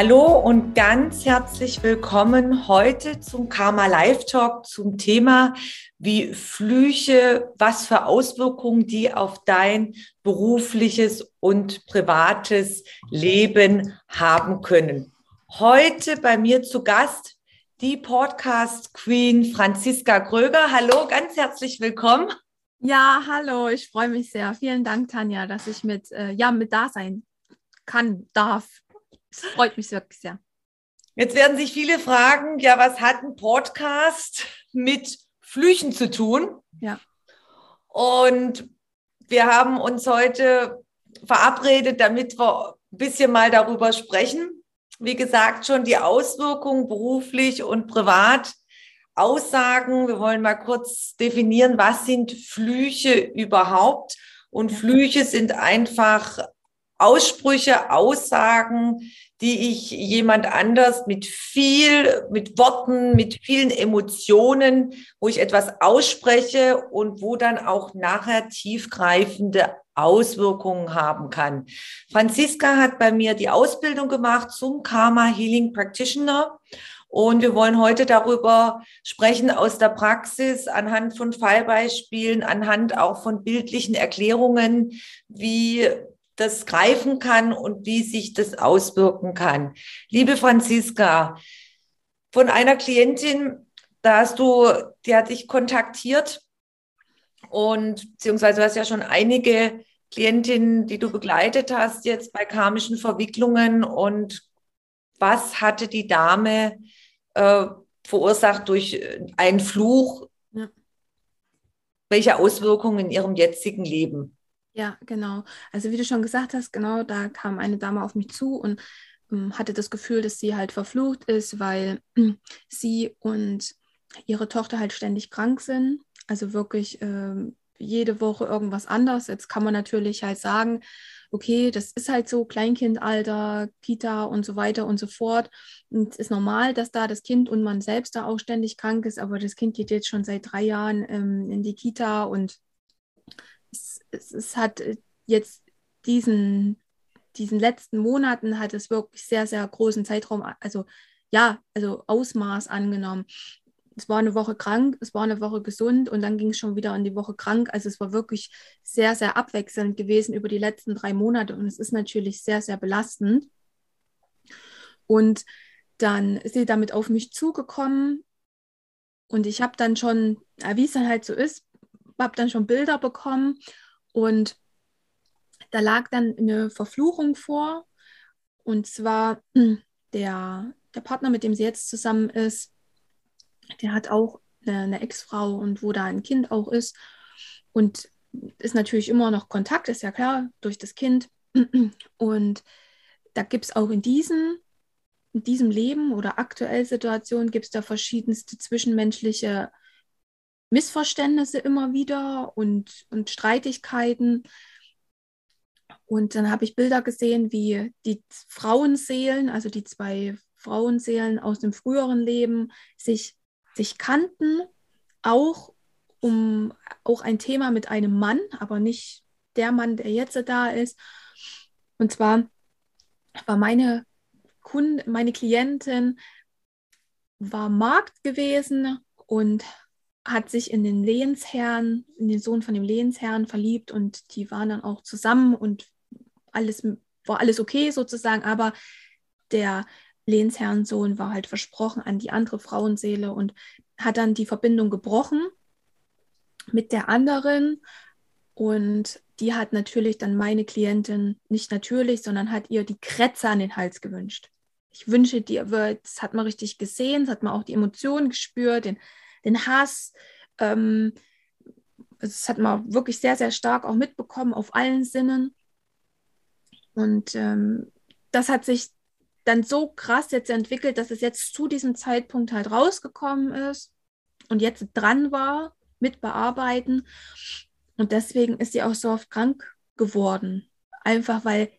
Hallo und ganz herzlich willkommen heute zum Karma Live Talk zum Thema, wie Flüche, was für Auswirkungen die auf dein berufliches und privates Leben haben können. Heute bei mir zu Gast die Podcast Queen Franziska Kröger. Hallo, ganz herzlich willkommen. Ja, hallo, ich freue mich sehr. Vielen Dank, Tanja, dass ich mit, äh, ja, mit da sein kann, darf. Es freut mich wirklich sehr. Jetzt werden sich viele fragen, ja, was hat ein Podcast mit Flüchen zu tun? Ja. Und wir haben uns heute verabredet, damit wir ein bisschen mal darüber sprechen. Wie gesagt, schon die Auswirkungen beruflich und privat. Aussagen. Wir wollen mal kurz definieren, was sind Flüche überhaupt? Und Flüche sind einfach Aussprüche, Aussagen, die ich jemand anders mit viel, mit Worten, mit vielen Emotionen, wo ich etwas ausspreche und wo dann auch nachher tiefgreifende Auswirkungen haben kann. Franziska hat bei mir die Ausbildung gemacht zum Karma Healing Practitioner. Und wir wollen heute darüber sprechen aus der Praxis anhand von Fallbeispielen, anhand auch von bildlichen Erklärungen, wie das greifen kann und wie sich das auswirken kann. Liebe Franziska, von einer Klientin, da hast du, die hat dich kontaktiert und beziehungsweise du hast ja schon einige Klientinnen, die du begleitet hast jetzt bei karmischen Verwicklungen und was hatte die Dame äh, verursacht durch einen Fluch? Ja. Welche Auswirkungen in ihrem jetzigen Leben? Ja, genau. Also wie du schon gesagt hast, genau, da kam eine Dame auf mich zu und ähm, hatte das Gefühl, dass sie halt verflucht ist, weil äh, sie und ihre Tochter halt ständig krank sind. Also wirklich äh, jede Woche irgendwas anders. Jetzt kann man natürlich halt sagen, okay, das ist halt so Kleinkindalter, Kita und so weiter und so fort. Und es ist normal, dass da das Kind und man selbst da auch ständig krank ist, aber das Kind geht jetzt schon seit drei Jahren ähm, in die Kita und es, es, hat äh, jetzt diesen, diesen letzten Monaten hat es wirklich sehr, sehr großen Zeitraum, also ja, also Ausmaß angenommen. Es war eine Woche krank, es war eine Woche gesund und dann ging es schon wieder in die Woche krank. Also es war wirklich sehr, sehr abwechselnd gewesen über die letzten drei Monate und es ist natürlich sehr, sehr belastend. Und dann ist sie damit auf mich zugekommen und ich habe dann schon, wie es dann halt so ist, habe dann schon Bilder bekommen und da lag dann eine Verfluchung vor. Und zwar der, der Partner, mit dem sie jetzt zusammen ist, der hat auch eine, eine Ex-Frau und wo da ein Kind auch ist. Und ist natürlich immer noch Kontakt, ist ja klar, durch das Kind. Und da gibt es auch in diesem, in diesem Leben oder aktuellen Situationen gibt es da verschiedenste zwischenmenschliche Missverständnisse immer wieder und, und Streitigkeiten. Und dann habe ich Bilder gesehen, wie die Frauenseelen, also die zwei Frauenseelen aus dem früheren Leben, sich, sich kannten, auch um auch ein Thema mit einem Mann, aber nicht der Mann, der jetzt da ist. Und zwar war meine Kundin, meine Klientin war Markt gewesen und hat sich in den Lehensherrn, in den Sohn von dem Lehensherrn verliebt und die waren dann auch zusammen und alles war alles okay sozusagen, aber der Lehnsherrensohn war halt versprochen an die andere Frauenseele und hat dann die Verbindung gebrochen mit der anderen und die hat natürlich dann meine Klientin nicht natürlich, sondern hat ihr die Krätze an den Hals gewünscht. Ich wünsche dir, das hat man richtig gesehen, das hat man auch die Emotionen gespürt, den den Hass. Ähm, das hat man wirklich sehr, sehr stark auch mitbekommen auf allen Sinnen. Und ähm, das hat sich dann so krass jetzt entwickelt, dass es jetzt zu diesem Zeitpunkt halt rausgekommen ist und jetzt dran war mit bearbeiten. Und deswegen ist sie auch so oft krank geworden. Einfach weil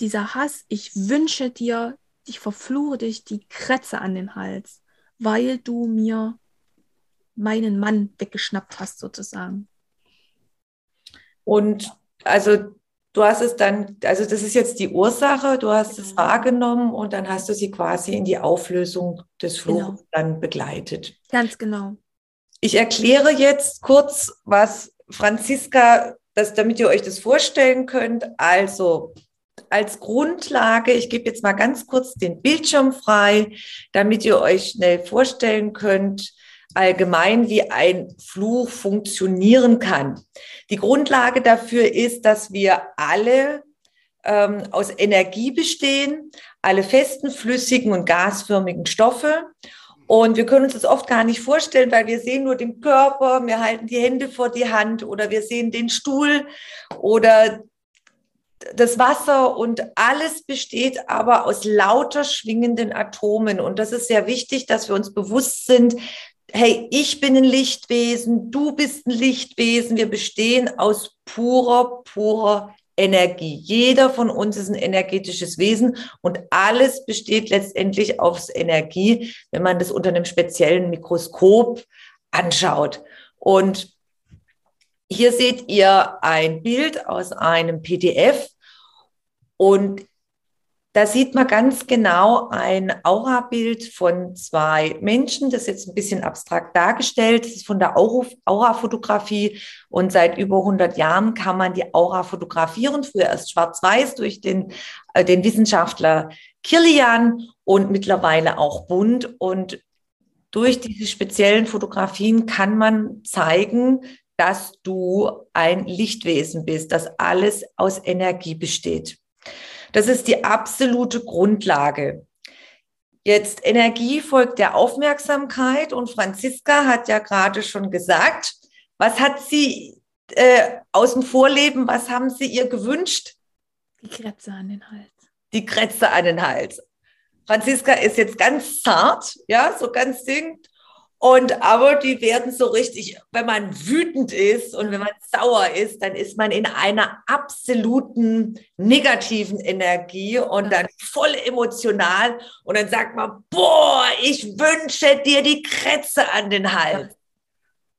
dieser Hass, ich wünsche dir, ich verfluche dich, die Krätze an den Hals, weil du mir meinen Mann weggeschnappt hast, sozusagen. Und also du hast es dann, also das ist jetzt die Ursache, du hast genau. es wahrgenommen und dann hast du sie quasi in die Auflösung des Fluches genau. dann begleitet. Ganz genau. Ich erkläre jetzt kurz, was Franziska, das, damit ihr euch das vorstellen könnt. Also als Grundlage, ich gebe jetzt mal ganz kurz den Bildschirm frei, damit ihr euch schnell vorstellen könnt, allgemein, wie ein Fluch funktionieren kann. Die Grundlage dafür ist, dass wir alle ähm, aus Energie bestehen, alle festen, flüssigen und gasförmigen Stoffe. Und wir können uns das oft gar nicht vorstellen, weil wir sehen nur den Körper, wir halten die Hände vor die Hand oder wir sehen den Stuhl oder das Wasser und alles besteht aber aus lauter schwingenden Atomen. Und das ist sehr wichtig, dass wir uns bewusst sind, hey, ich bin ein Lichtwesen, du bist ein Lichtwesen, wir bestehen aus purer, purer Energie. Jeder von uns ist ein energetisches Wesen und alles besteht letztendlich aus Energie, wenn man das unter einem speziellen Mikroskop anschaut. Und hier seht ihr ein Bild aus einem PDF und da sieht man ganz genau ein Aurabild von zwei Menschen. Das ist jetzt ein bisschen abstrakt dargestellt. Das ist von der Aura-Fotografie. Und seit über 100 Jahren kann man die Aura fotografieren. Früher erst schwarz-weiß durch den, äh, den Wissenschaftler Kirlian und mittlerweile auch bunt. Und durch diese speziellen Fotografien kann man zeigen, dass du ein Lichtwesen bist, dass alles aus Energie besteht. Das ist die absolute Grundlage. Jetzt Energie folgt der Aufmerksamkeit und Franziska hat ja gerade schon gesagt, was hat sie äh, aus dem Vorleben, was haben sie ihr gewünscht? Die Krätze an den Hals. Die Krätze an den Hals. Franziska ist jetzt ganz zart, ja, so ganz singt. Und aber die werden so richtig, wenn man wütend ist und wenn man sauer ist, dann ist man in einer absoluten negativen Energie und dann voll emotional. Und dann sagt man, boah, ich wünsche dir die Krätze an den Hals.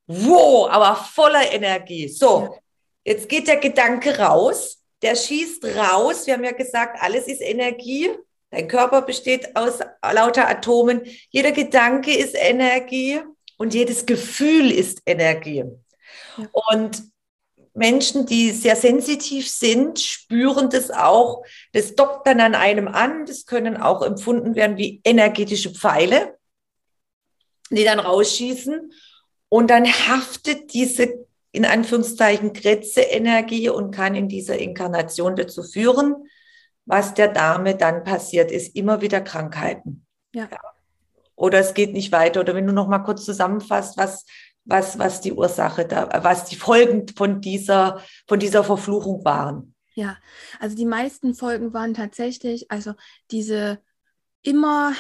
Wow, aber voller Energie. So, jetzt geht der Gedanke raus. Der schießt raus. Wir haben ja gesagt, alles ist Energie. Dein Körper besteht aus lauter Atomen. Jeder Gedanke ist Energie und jedes Gefühl ist Energie. Ja. Und Menschen, die sehr sensitiv sind, spüren das auch. Das dockt dann an einem an. Das können auch empfunden werden wie energetische Pfeile, die dann rausschießen. Und dann haftet diese in Anführungszeichen Kretze-Energie und kann in dieser Inkarnation dazu führen, was der Dame dann passiert ist, immer wieder Krankheiten. Ja. Oder es geht nicht weiter. Oder wenn du noch mal kurz zusammenfasst, was, was, was die Ursache da, was die Folgen von dieser, von dieser Verfluchung waren. Ja, also die meisten Folgen waren tatsächlich, also diese immer,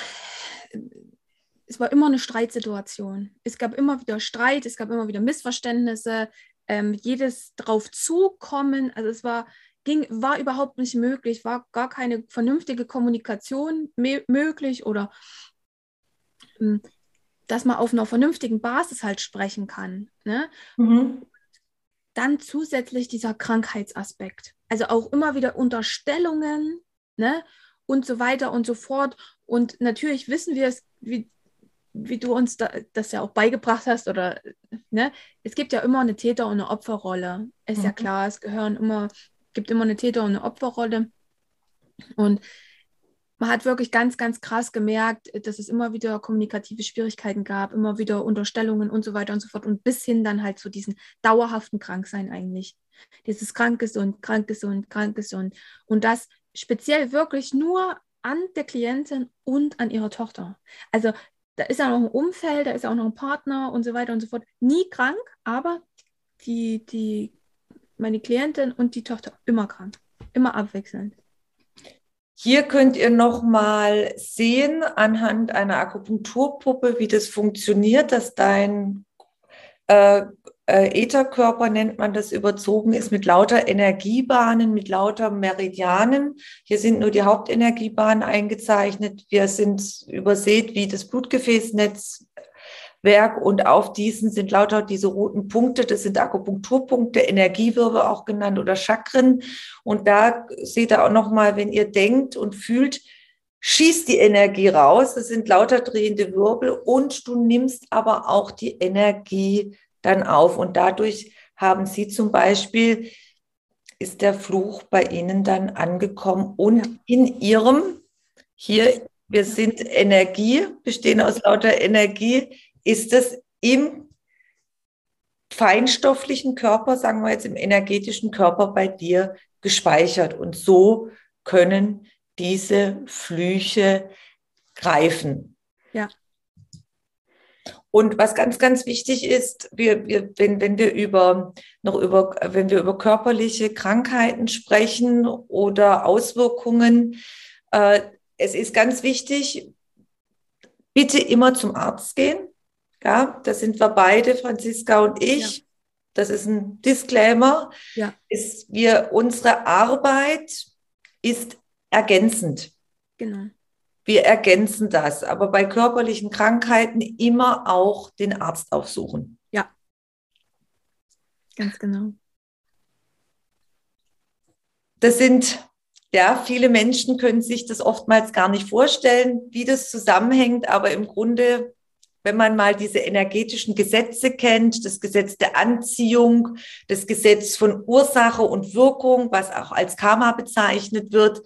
es war immer eine Streitsituation. Es gab immer wieder Streit, es gab immer wieder Missverständnisse, ähm, jedes drauf zukommen. Also es war ging, war überhaupt nicht möglich, war gar keine vernünftige Kommunikation möglich oder hm, dass man auf einer vernünftigen Basis halt sprechen kann. Ne? Mhm. Dann zusätzlich dieser Krankheitsaspekt. Also auch immer wieder Unterstellungen ne? und so weiter und so fort. Und natürlich wissen wir es, wie, wie du uns da, das ja auch beigebracht hast, oder ne, es gibt ja immer eine Täter- und eine Opferrolle. Ist mhm. ja klar, es gehören immer gibt immer eine Täter- und eine Opferrolle. Und man hat wirklich ganz, ganz krass gemerkt, dass es immer wieder kommunikative Schwierigkeiten gab, immer wieder Unterstellungen und so weiter und so fort und bis hin dann halt zu diesem dauerhaften Kranksein eigentlich. Dieses krank gesund, krank gesund, krank gesund. Und das speziell wirklich nur an der Klientin und an ihrer Tochter. Also da ist ja noch ein Umfeld, da ist ja auch noch ein Partner und so weiter und so fort. Nie krank, aber die, die meine Klientin und die Tochter immer krank, immer abwechselnd. Hier könnt ihr nochmal sehen anhand einer Akupunkturpuppe, wie das funktioniert, dass dein äh, äh, Ätherkörper nennt man das überzogen ist mit lauter Energiebahnen, mit lauter Meridianen. Hier sind nur die Hauptenergiebahnen eingezeichnet. Wir sind übersät wie das Blutgefäßnetzwerk und auf diesen sind lauter diese roten Punkte. Das sind Akupunkturpunkte, Energiewirbel auch genannt oder Chakren. Und da seht ihr auch nochmal, wenn ihr denkt und fühlt, schießt die Energie raus. Das sind lauter drehende Wirbel und du nimmst aber auch die Energie dann auf. Und dadurch haben sie zum Beispiel, ist der Fluch bei ihnen dann angekommen und in ihrem, hier, wir sind Energie, bestehen aus lauter Energie, ist es im feinstofflichen Körper, sagen wir jetzt im energetischen Körper bei dir gespeichert. Und so können diese Flüche greifen. Ja. Und was ganz, ganz wichtig ist, wir, wir, wenn, wenn wir über noch über, wenn wir über körperliche Krankheiten sprechen oder Auswirkungen, äh, es ist ganz wichtig, bitte immer zum Arzt gehen. Ja, da sind wir beide, Franziska und ich. Ja. Das ist ein Disclaimer. Ja. Ist wir, unsere Arbeit ist ergänzend. Genau. Wir ergänzen das, aber bei körperlichen Krankheiten immer auch den Arzt aufsuchen. Ja, ganz genau. Das sind, ja, viele Menschen können sich das oftmals gar nicht vorstellen, wie das zusammenhängt, aber im Grunde, wenn man mal diese energetischen Gesetze kennt, das Gesetz der Anziehung, das Gesetz von Ursache und Wirkung, was auch als Karma bezeichnet wird,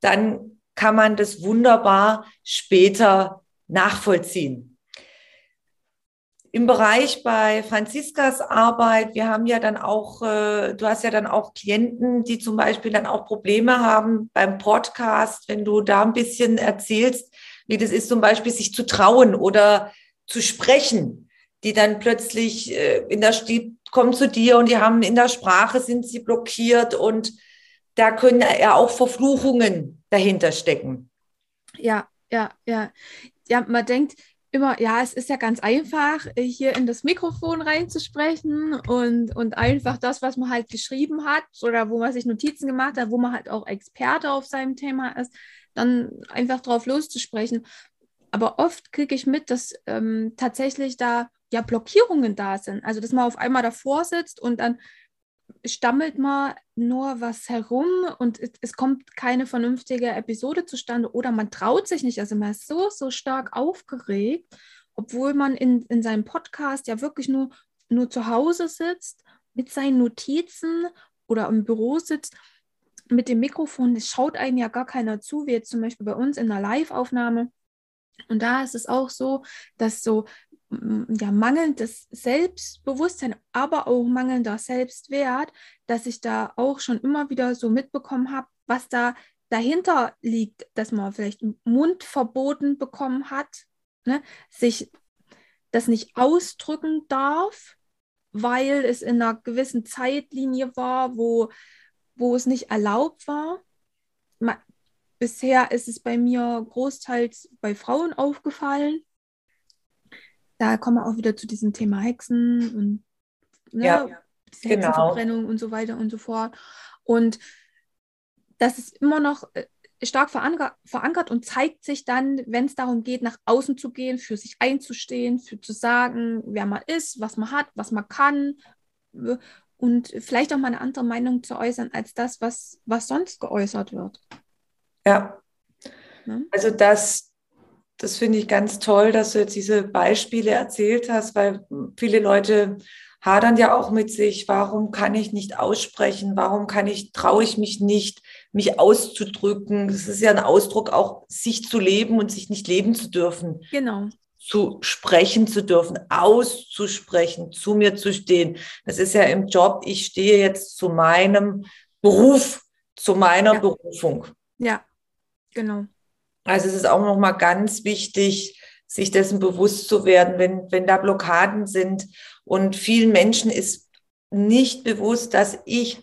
dann kann man das wunderbar später nachvollziehen. Im Bereich bei Franziskas Arbeit, wir haben ja dann auch, äh, du hast ja dann auch Klienten, die zum Beispiel dann auch Probleme haben beim Podcast, wenn du da ein bisschen erzählst, wie das ist, zum Beispiel sich zu trauen oder zu sprechen, die dann plötzlich äh, in der, die kommen zu dir und die haben in der Sprache sind sie blockiert und da können ja auch Verfluchungen dahinter stecken. Ja, ja, ja. Ja, man denkt immer, ja, es ist ja ganz einfach, hier in das Mikrofon reinzusprechen und, und einfach das, was man halt geschrieben hat oder wo man sich Notizen gemacht hat, wo man halt auch Experte auf seinem Thema ist, dann einfach drauf loszusprechen. Aber oft kriege ich mit, dass ähm, tatsächlich da ja Blockierungen da sind. Also, dass man auf einmal davor sitzt und dann stammelt man nur was herum und es, kommt keine vernünftige Episode zustande oder man traut sich nicht. Also man ist so, so stark aufgeregt, obwohl man in, in seinem Podcast ja wirklich nur, nur zu Hause sitzt mit seinen Notizen oder im Büro sitzt mit dem Mikrofon. Es schaut einem ja gar keiner zu, wie jetzt zum Beispiel bei uns in einer Live-Aufnahme. Und da ist es auch so, dass so ja, mangelndes Selbstbewusstsein, aber auch mangelnder Selbstwert, dass ich da auch schon immer wieder so mitbekommen habe, was da dahinter liegt, dass man vielleicht Mund verboten bekommen hat, ne? sich das nicht ausdrücken darf, weil es in einer gewissen Zeitlinie war, wo, wo es nicht erlaubt war. Bisher ist es bei mir großteils bei Frauen aufgefallen da kommen wir auch wieder zu diesem Thema Hexen und ne, ja, genau. Hexenverbrennung und so weiter und so fort. Und das ist immer noch äh, stark verankert und zeigt sich dann, wenn es darum geht, nach außen zu gehen, für sich einzustehen, für zu sagen, wer man ist, was man hat, was man kann und vielleicht auch mal eine andere Meinung zu äußern als das, was, was sonst geäußert wird. Ja. Ne? Also das, das finde ich ganz toll, dass du jetzt diese Beispiele erzählt hast, weil viele Leute hadern ja auch mit sich. Warum kann ich nicht aussprechen? Warum kann ich, traue ich mich nicht, mich auszudrücken? Das ist ja ein Ausdruck auch, sich zu leben und sich nicht leben zu dürfen. Genau. Zu sprechen zu dürfen, auszusprechen, zu mir zu stehen. Das ist ja im Job, ich stehe jetzt zu meinem Beruf, zu meiner ja. Berufung. Ja, genau. Also es ist auch nochmal ganz wichtig, sich dessen bewusst zu werden, wenn, wenn da Blockaden sind. Und vielen Menschen ist nicht bewusst, dass ich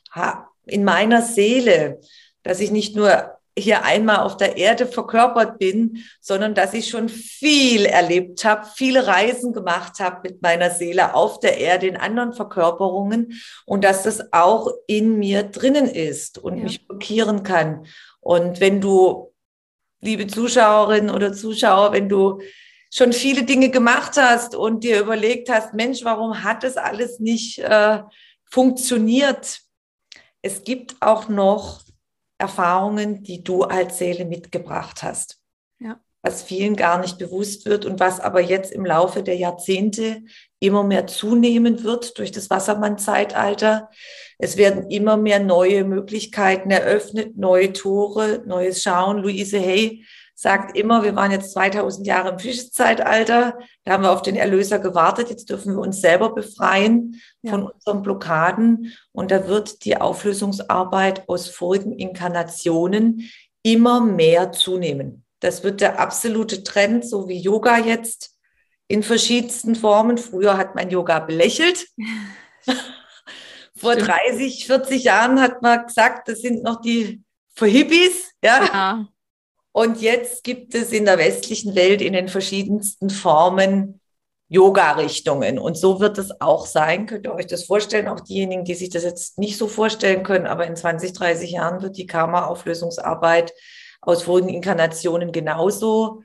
in meiner Seele, dass ich nicht nur hier einmal auf der Erde verkörpert bin, sondern dass ich schon viel erlebt habe, viele Reisen gemacht habe mit meiner Seele auf der Erde in anderen Verkörperungen und dass das auch in mir drinnen ist und ja. mich blockieren kann. Und wenn du, liebe Zuschauerinnen oder Zuschauer, wenn du schon viele Dinge gemacht hast und dir überlegt hast, Mensch, warum hat das alles nicht äh, funktioniert? Es gibt auch noch Erfahrungen, die du als Seele mitgebracht hast. Ja. Was vielen gar nicht bewusst wird und was aber jetzt im Laufe der Jahrzehnte immer mehr zunehmen wird durch das Wassermann-Zeitalter. Es werden immer mehr neue Möglichkeiten eröffnet, neue Tore, neues Schauen. Luise Hay sagt immer, wir waren jetzt 2000 Jahre im Fischzeitalter, da haben wir auf den Erlöser gewartet, jetzt dürfen wir uns selber befreien ja. von unseren Blockaden und da wird die Auflösungsarbeit aus vorigen Inkarnationen immer mehr zunehmen. Das wird der absolute Trend, so wie Yoga jetzt in verschiedensten Formen. Früher hat man Yoga belächelt. Vor 30, 40 Jahren hat man gesagt, das sind noch die für Hippies. Ja. ja. Und jetzt gibt es in der westlichen Welt in den verschiedensten Formen Yoga-Richtungen. Und so wird es auch sein. Könnt ihr euch das vorstellen? Auch diejenigen, die sich das jetzt nicht so vorstellen können, aber in 20, 30 Jahren wird die Karma-Auflösungsarbeit aus vorigen Inkarnationen genauso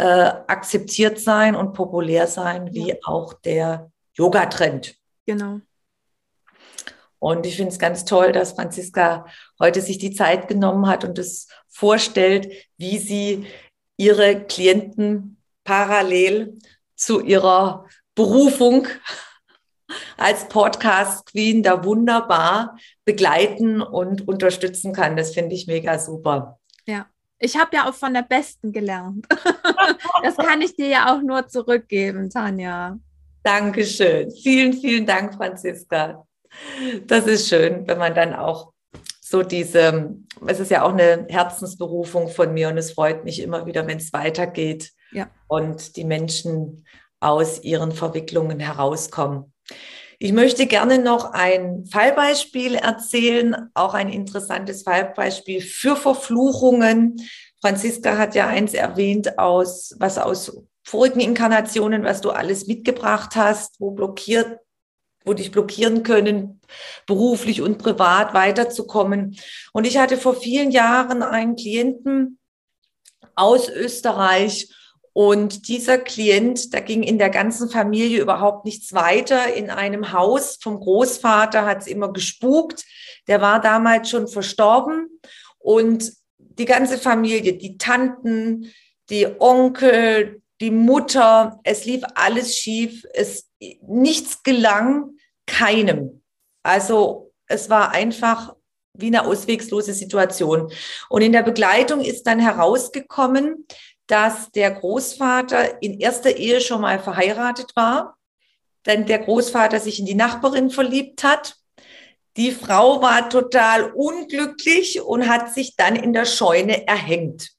äh, akzeptiert sein und populär sein wie ja. auch der Yoga-Trend. Genau. Und ich finde es ganz toll, dass Franziska heute sich die Zeit genommen hat und es vorstellt, wie sie ihre Klienten parallel zu ihrer Berufung als Podcast Queen da wunderbar begleiten und unterstützen kann. Das finde ich mega super. Ich habe ja auch von der Besten gelernt. das kann ich dir ja auch nur zurückgeben, Tanja. Dankeschön. Vielen, vielen Dank, Franziska. Das ist schön, wenn man dann auch so diese, es ist ja auch eine Herzensberufung von mir und es freut mich immer wieder, wenn es weitergeht ja. und die Menschen aus ihren Verwicklungen herauskommen. Ich möchte gerne noch ein Fallbeispiel erzählen, auch ein interessantes Fallbeispiel für Verfluchungen. Franziska hat ja eins erwähnt aus, was aus vorigen Inkarnationen, was du alles mitgebracht hast, wo blockiert wo dich blockieren können, beruflich und privat weiterzukommen. Und ich hatte vor vielen Jahren einen Klienten aus Österreich und dieser Klient, da ging in der ganzen Familie überhaupt nichts weiter. In einem Haus vom Großvater hat es immer gespukt. Der war damals schon verstorben und die ganze Familie, die Tanten, die Onkel, die Mutter, es lief alles schief. Es nichts gelang keinem. Also es war einfach wie eine auswegslose Situation. Und in der Begleitung ist dann herausgekommen, dass der Großvater in erster Ehe schon mal verheiratet war, dann der Großvater sich in die Nachbarin verliebt hat. Die Frau war total unglücklich und hat sich dann in der Scheune erhängt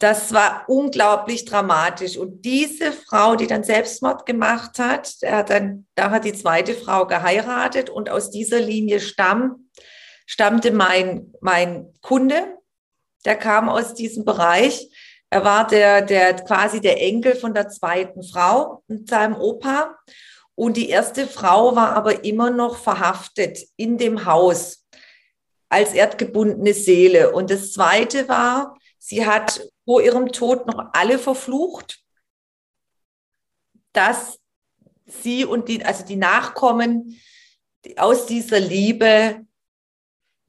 das war unglaublich dramatisch. Und diese Frau, die dann Selbstmord gemacht hat, hat dann, da hat die zweite Frau geheiratet und aus dieser Linie stamm, stammte mein, mein Kunde, der kam aus diesem Bereich. Er war der, der, quasi der Enkel von der zweiten Frau und seinem Opa. Und die erste Frau war aber immer noch verhaftet in dem Haus als erdgebundene Seele. Und das zweite war, sie hat vor ihrem Tod noch alle verflucht, dass sie und die, also die Nachkommen aus dieser Liebe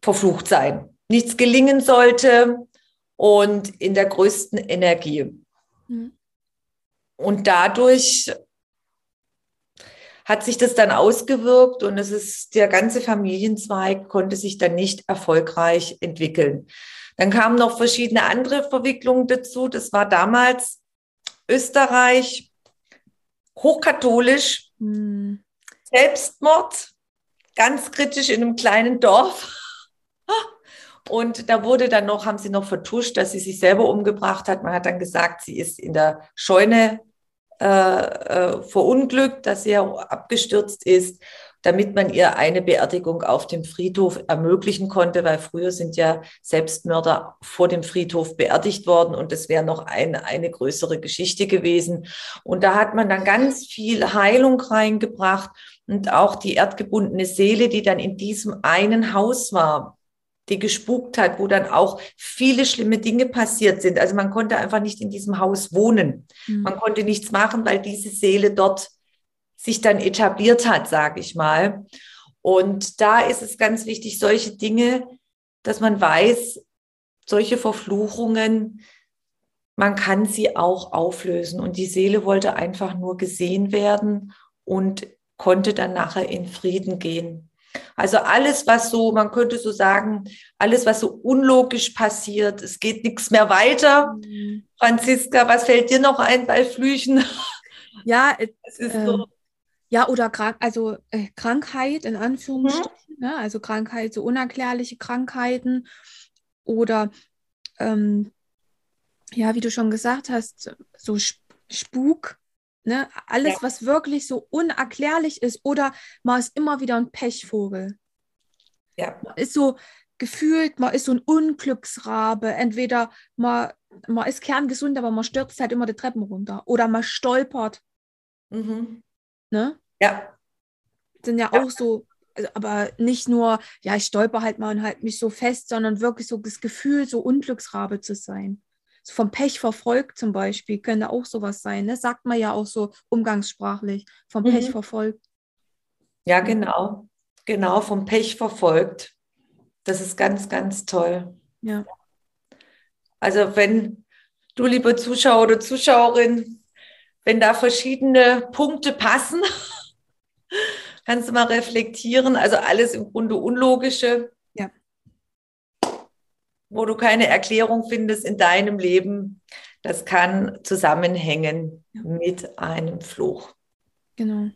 verflucht seien. Nichts gelingen sollte und in der größten Energie. Mhm. Und dadurch hat sich das dann ausgewirkt und es ist der ganze Familienzweig konnte sich dann nicht erfolgreich entwickeln. Dann kamen noch verschiedene andere Verwicklungen dazu. Das war damals Österreich, hochkatholisch, hm. Selbstmord, ganz kritisch in einem kleinen Dorf. Und da wurde dann noch, haben sie noch vertuscht, dass sie sich selber umgebracht hat. Man hat dann gesagt, sie ist in der Scheune äh, äh, verunglückt, dass sie abgestürzt ist. damit man ihr eine Beerdigung auf dem Friedhof ermöglichen konnte, weil früher sind ja Selbstmörder vor dem Friedhof beerdigt worden und das wäre noch ein, eine größere Geschichte gewesen. Und da hat man dann ganz viel Heilung reingebracht und auch die erdgebundene Seele, die dann in diesem einen Haus war, die gespukt hat, wo dann auch viele schlimme Dinge passiert sind. Also man konnte einfach nicht in diesem Haus wohnen. Mhm. Man konnte nichts machen, weil diese Seele dort sich dann etabliert hat, sage ich mal. Und da ist es ganz wichtig, solche Dinge, dass man weiß, solche Verfluchungen, man kann sie auch auflösen. Und die Seele wollte einfach nur gesehen werden und konnte dann nachher in Frieden gehen. Also alles, was so, man könnte so sagen, alles, was so unlogisch passiert, es geht nichts mehr weiter. Mhm. Franziska, was fällt dir noch ein bei Flüchen? Ja, es ist äh, so ja, oder krank, also äh, Krankheit in Anführungsstrichen, mhm. ne? also Krankheit, so unerklärliche Krankheiten oder ähm, ja, wie du schon gesagt hast, so Spuk, ne? alles, ja. was wirklich so unerklärlich ist oder man ist immer wieder ein Pechvogel. Ja. Man ist so gefühlt, man ist so ein Unglücksrabe. Entweder man, man ist kerngesund, aber man stürzt halt immer die Treppen runter oder man stolpert. Mhm. Ne? Ja. Sind ja, ja. auch so, also, aber nicht nur, ja, ich stolper halt mal und halt mich so fest, sondern wirklich so das Gefühl, so Unglücksrabe zu sein. So vom Pech verfolgt zum Beispiel, könnte auch sowas sein, ne? Sagt man ja auch so umgangssprachlich, vom mhm. Pech verfolgt. Ja, genau. Genau, vom Pech verfolgt. Das ist ganz, ganz toll. Ja. Also wenn du, liebe Zuschauer oder Zuschauerin, wenn da verschiedene Punkte passen, kannst du mal reflektieren. Also alles im Grunde Unlogische. Wo du keine Erklärung findest in deinem Leben, das kann zusammenhängen ja. mit einem Fluch. Genau.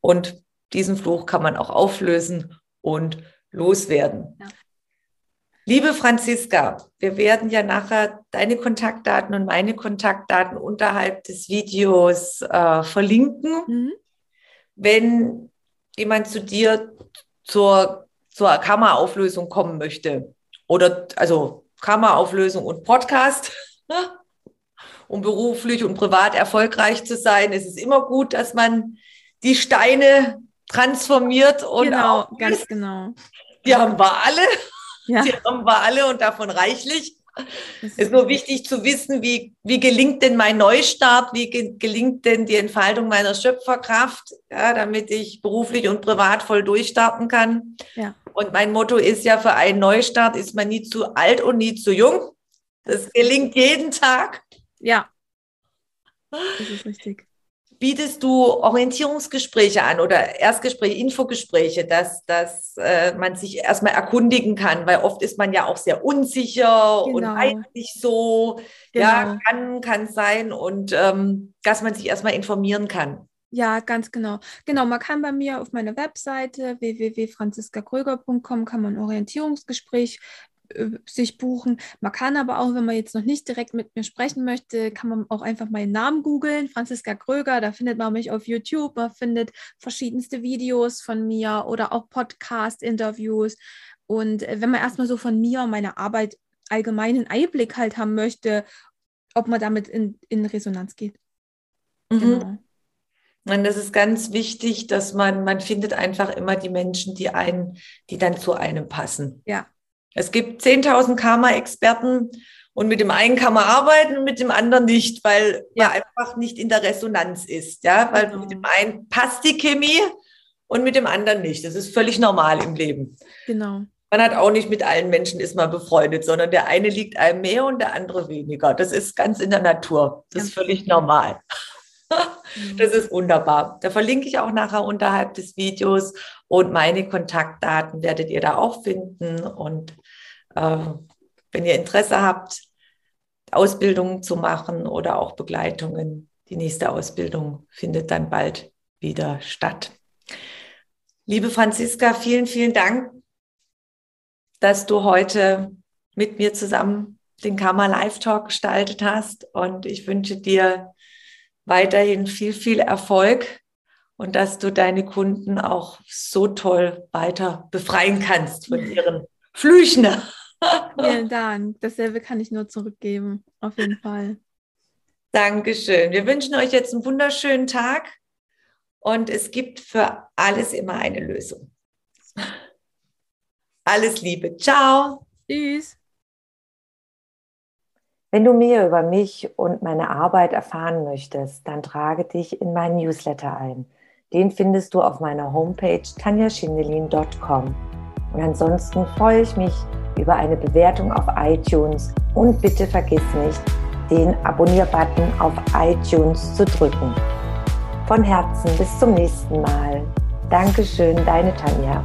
Und diesen Fluch kann man auch auflösen und loswerden. Ja. Liebe Franziska, wir werden ja nachher deine Kontaktdaten und meine Kontaktdaten unterhalb des Videos äh, verlinken. Mhm. Wenn jemand zu dir zur, zur Kammerauflösung kommen möchte oder also Kammerauflösung und Podcast, um beruflich und privat erfolgreich zu sein, ist es immer gut, dass man die Steine transformiert und genau, auch, ganz genau. Die haben wir alle. Ja. Die haben wir alle und davon reichlich. Es ist nur wichtig zu wissen, wie, wie gelingt denn mein Neustart, wie ge gelingt denn die Entfaltung meiner Schöpferkraft, ja, damit ich beruflich und privat voll durchstarten kann. Ja. Und mein Motto ist ja, für einen Neustart ist man nie zu alt und nie zu jung. Das gelingt jeden Tag. Ja, das ist richtig bietest du Orientierungsgespräche an oder Erstgespräche, Infogespräche, dass, dass äh, man sich erstmal erkundigen kann, weil oft ist man ja auch sehr unsicher genau. und weiß nicht so. Genau. Ja, kann, kann sein und ähm, dass man sich erstmal informieren kann. Ja, ganz genau. Genau, man kann bei mir auf meiner Webseite www.franziskakröger.com kann man ein Orientierungsgespräch äh, sich buchen. Man kann aber auch, wenn man jetzt noch nicht direkt mit mir sprechen möchte, kann man auch einfach meinen Namen googeln, Franziska Kröger, da findet man mich auf YouTube, man findet verschiedenste Videos von mir oder auch Podcast-Interviews. Und äh, wenn man erstmal so von mir, meiner Arbeit allgemeinen Einblick halt haben möchte, ob man damit in, in Resonanz geht. Mhm. Genau. Und das ist ganz wichtig, dass man, man findet einfach immer die Menschen, die einen, die dann zu einem passen. Ja, es gibt 10.000 Karma-Experten und mit dem einen kann man arbeiten und mit dem anderen nicht, weil ja. man einfach nicht in der Resonanz ist. Ja, weil genau. mit dem einen passt die Chemie und mit dem anderen nicht. Das ist völlig normal im Leben. Genau. Man hat auch nicht mit allen Menschen ist man befreundet, sondern der eine liegt einem mehr und der andere weniger. Das ist ganz in der Natur. Das ist völlig normal. Das ist wunderbar. Da verlinke ich auch nachher unterhalb des Videos und meine Kontaktdaten werdet ihr da auch finden. Und äh, wenn ihr Interesse habt, Ausbildungen zu machen oder auch Begleitungen, die nächste Ausbildung findet dann bald wieder statt. Liebe Franziska, vielen, vielen Dank, dass du heute mit mir zusammen den Karma Live Talk gestaltet hast. Und ich wünsche dir weiterhin viel, viel Erfolg und dass du deine Kunden auch so toll weiter befreien kannst von ihren Flüchen. Vielen Dank. Dasselbe kann ich nur zurückgeben. Auf jeden Fall. Dankeschön. Wir wünschen euch jetzt einen wunderschönen Tag und es gibt für alles immer eine Lösung. Alles Liebe. Ciao. Tschüss. Wenn du mehr über mich und meine Arbeit erfahren möchtest, dann trage dich in meinen Newsletter ein. Den findest du auf meiner Homepage tanjaschindelin.com. Und ansonsten freue ich mich über eine Bewertung auf iTunes und bitte vergiss nicht, den Abonnier-Button auf iTunes zu drücken. Von Herzen bis zum nächsten Mal. Dankeschön, deine Tanja.